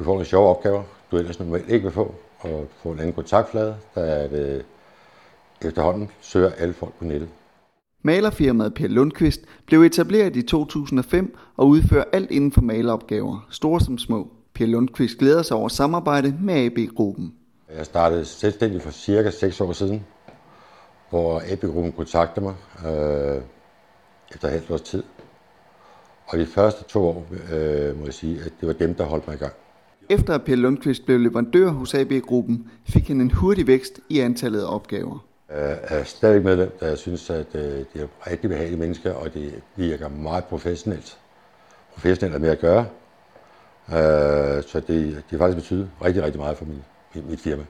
Du får nogle sjove opgaver, du ellers normalt ikke vil få, og få en anden kontaktflade, der er det efterhånden søger alle folk på nettet. Malerfirmaet Per Lundqvist blev etableret i 2005 og udfører alt inden for maleropgaver, store som små. Per Lundqvist glæder sig over samarbejde med AB-gruppen. Jeg startede selvstændig for cirka 6 år siden, hvor AB-gruppen kontaktede mig øh, efter halvt års tid. Og de første to år, øh, må jeg sige, at det var dem, der holdt mig i gang. Efter at Per Lundqvist blev leverandør hos AB-gruppen, fik han en hurtig vækst i antallet af opgaver. Jeg er stadig medlem, da jeg synes, at øh, det er rigtig behagelige mennesker, og det virker meget professionelt. Professionelt med at gøre. Øh, så det, det har faktisk betydet rigtig, rigtig meget for min, mit firma.